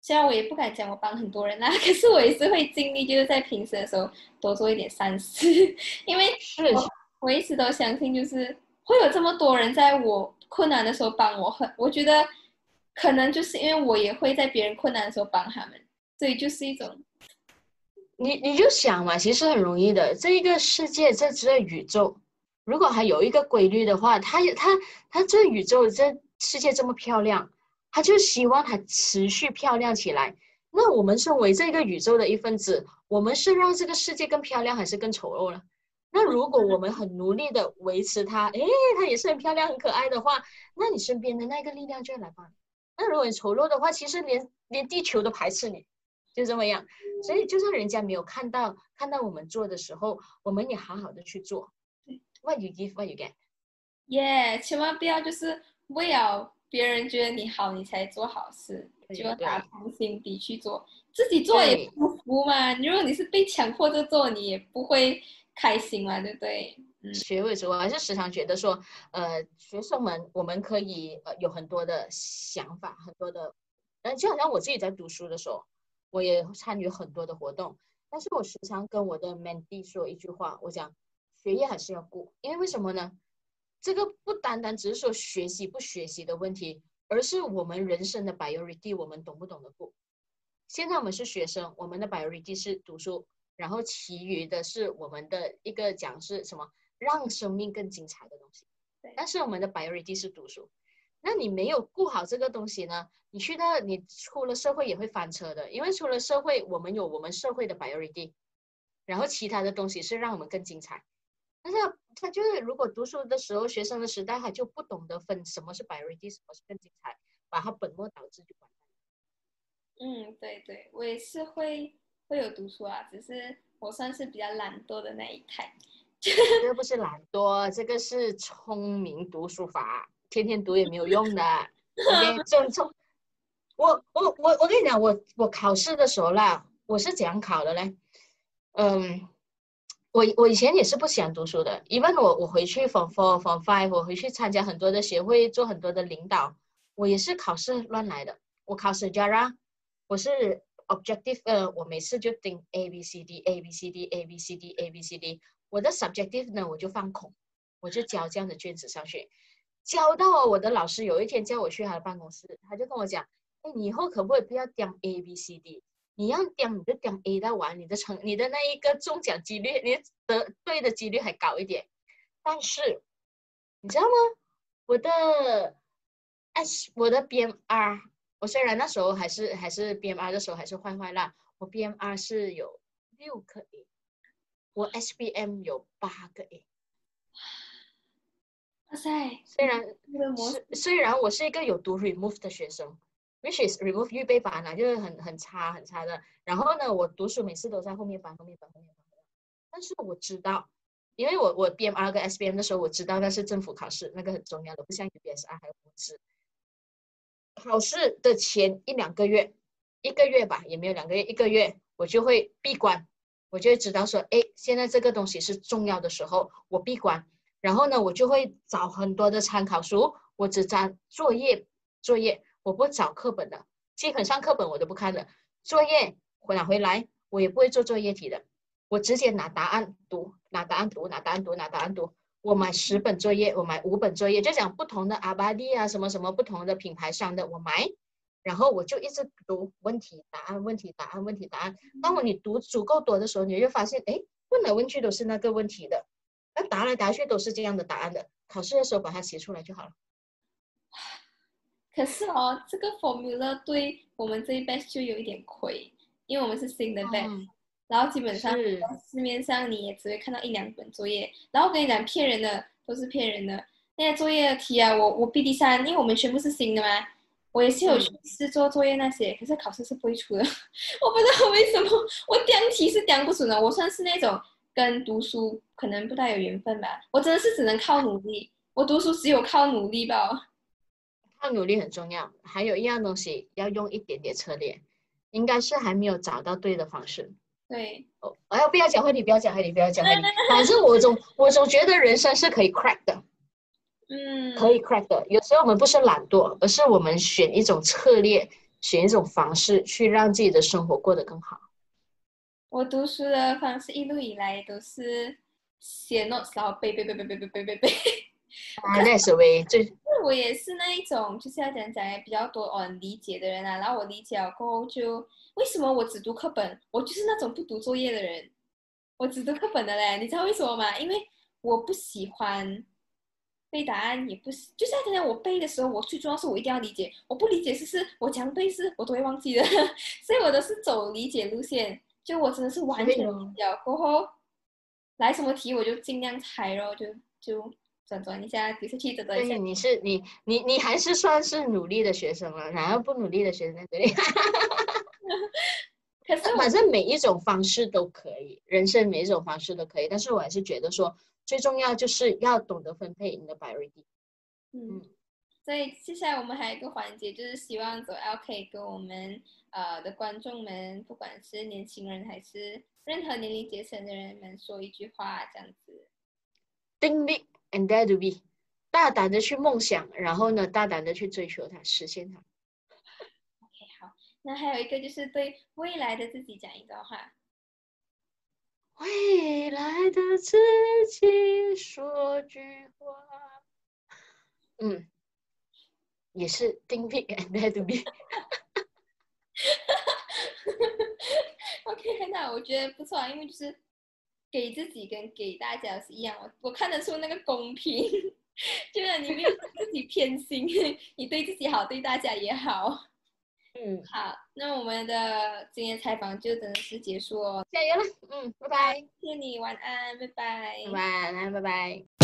虽然我也不敢讲我帮很多人啊，可是我也是会尽力，就是在平时的时候多做一点善事，因为是。我一直都相信，就是会有这么多人在我困难的时候帮我。很，我觉得可能就是因为我也会在别人困难的时候帮他们，所以就是一种。你你就想嘛，其实很容易的。这一个世界，这这宇宙，如果还有一个规律的话，它它它这宇宙这世界这么漂亮，它就希望它持续漂亮起来。那我们身为这个宇宙的一份子，我们是让这个世界更漂亮，还是更丑陋呢？那如果我们很努力的维持它，哎，它也是很漂亮、很可爱的话，那你身边的那个力量就会来帮你。那如果你丑陋的话，其实连连地球都排斥你，就这么样。所以，就算人家没有看到看到我们做的时候，我们也好好的去做。What you give, what you get. Yeah，千万不要就是为了别人觉得你好，你才做好事，就要打从心底去做。自己做也不服嘛。如果你是被强迫着做，你也不会开心嘛，对不对？学会之后，还是时常觉得说，呃，学生们，我们可以呃有很多的想法，很多的，嗯，就好像我自己在读书的时候，我也参与很多的活动，但是我时常跟我的 mentor 说一句话，我讲。学业还是要顾，因为为什么呢？这个不单单只是说学习不学习的问题，而是我们人生的 priority，我们懂不懂得顾？现在我们是学生，我们的 priority 是读书，然后其余的是我们的一个讲是什么？让生命更精彩的东西。但是我们的 priority 是读书，那你没有顾好这个东西呢？你去到你出了社会也会翻车的，因为出了社会，我们有我们社会的 priority，然后其他的东西是让我们更精彩。但是他就是，如果读书的时候，学生的时代，他就不懂得分什么是 priority，什么是更精彩，把他本末倒置就完蛋。嗯，对对，我也是会会有读书啊，只是我算是比较懒惰的那一派。这个不是懒惰，这个是聪明读书法，天天读也没有用的。OK，这这，我我我我跟你讲，我我考试的时候啦，我是怎样考的嘞？嗯。我我以前也是不喜欢读书的，因为我我回去 form four form five，我回去参加很多的协会，做很多的领导，我也是考试乱来的。我考试 r a 我是 objective，呃，我每次就盯 A B C D A B C D A B C D A B C D，我的 subjective 呢我就放空，我就交这样的卷子上去，交到我的老师有一天叫我去他的办公室，他就跟我讲，哎，你以后可不可以不要盯 A B C D？你要点你就点 A 到完，你的成你的那一个中奖几率，你得对的几率还高一点。但是你知道吗？我的 S 我的 BMR，我虽然那时候还是还是 BMR 的时候还是坏坏啦，我 BMR 是有六个 A，我 SBM 有八个 A。哇塞！虽然是虽然我是一个有读 remove 的学生。which is remove 预备班啊，就是很很差很差的。然后呢，我读书每次都在后面班后面班后面班。但是我知道，因为我我 BMR 跟 SBM 的时候，我知道那是政府考试，那个很重要的，不像 UBSR 还有公司。考试的前一两个月，一个月吧，也没有两个月，一个月我就会闭关，我就会知道说，哎，现在这个东西是重要的时候，我闭关。然后呢，我就会找很多的参考书，我只找作业作业。我不找课本的，基本上课本我都不看的。作业拿回来，我也不会做作业题的。我直接拿答案读，拿答案读，拿答案读，拿答案读。我买十本作业，我买五本作业，就讲不同的阿巴蒂啊，什么什么不同的品牌商的，我买。然后我就一直读问题、答案、问题、答案、问题、答案。当我你读足够多的时候，你就发现，哎，问来问去都是那个问题的，那答来答去都是这样的答案的。考试的时候把它写出来就好了。可是哦，这个 formula 对我们这一 batch 就有一点亏，因为我们是新的 batch，然后基本上市面上你也只会看到一两本作业，然后我跟你讲骗人的都是骗人的，那些作业题啊，我我 B D 三，因为我们全部是新的嘛，我也是有去试做作业那些，可是考试是不会出的，我不知道为什么，我讲题是讲不准的，我算是那种跟读书可能不太有缘分吧，我真的是只能靠努力，我读书只有靠努力吧。靠努力很重要，还有一样东西要用一点点策略，应该是还没有找到对的方式。对，哦，哎呀，不要讲话题，不要讲话题，不要讲话题。反正我总我总觉得人生是可以 crack 的，嗯，可以 crack 的。有时候我们不是懒惰，而是我们选一种策略，选一种方式去让自己的生活过得更好。我读书的方式一路以来都是写 notes，然后背背背背背背背背背。啊，那是为最。我也是那一种，就是要讲讲比较多哦理解的人啊。然后我理解了过后，就为什么我只读课本？我就是那种不读作业的人，我只读课本的嘞。你知道为什么吗？因为我不喜欢背答案，也不是，就是讲讲我背的时候，我最重要是我一定要理解，我不理解是是我讲背是我都会忘记的，所以我都是走理解路线。就我真的是完全理解过后，来什么题我就尽量猜咯，就就转转一下，比如说去转转一下。你是你你你还是算是努力的学生了，然后不努力的学生在这里。可 是反正每一种方式都可以，人生每一种方式都可以，但是我还是觉得说最重要就是要懂得分配你的 priority。嗯，所以接下来我们还有一个环节，就是希望左 LK 跟我们呃的观众们，不管是年轻人还是任何年龄阶层的人们，说一句话，这样子。Think big and dare to be，大胆的去梦想，然后呢，大胆的去追求它，实现它。OK，好那还有一个就是对未来的自己讲一段话。未来的自己说句话。嗯，也是 think big and dare to be。OK，那我觉得不错啊，因为就是给自己跟给大家是一样，我我看得出那个公平，就是你没有自己偏心，你对自己好，对大家也好。嗯，好，那我们的今天采访就等是结束哦，加油了，嗯，拜拜，谢谢你，晚安，拜拜，晚安，拜拜。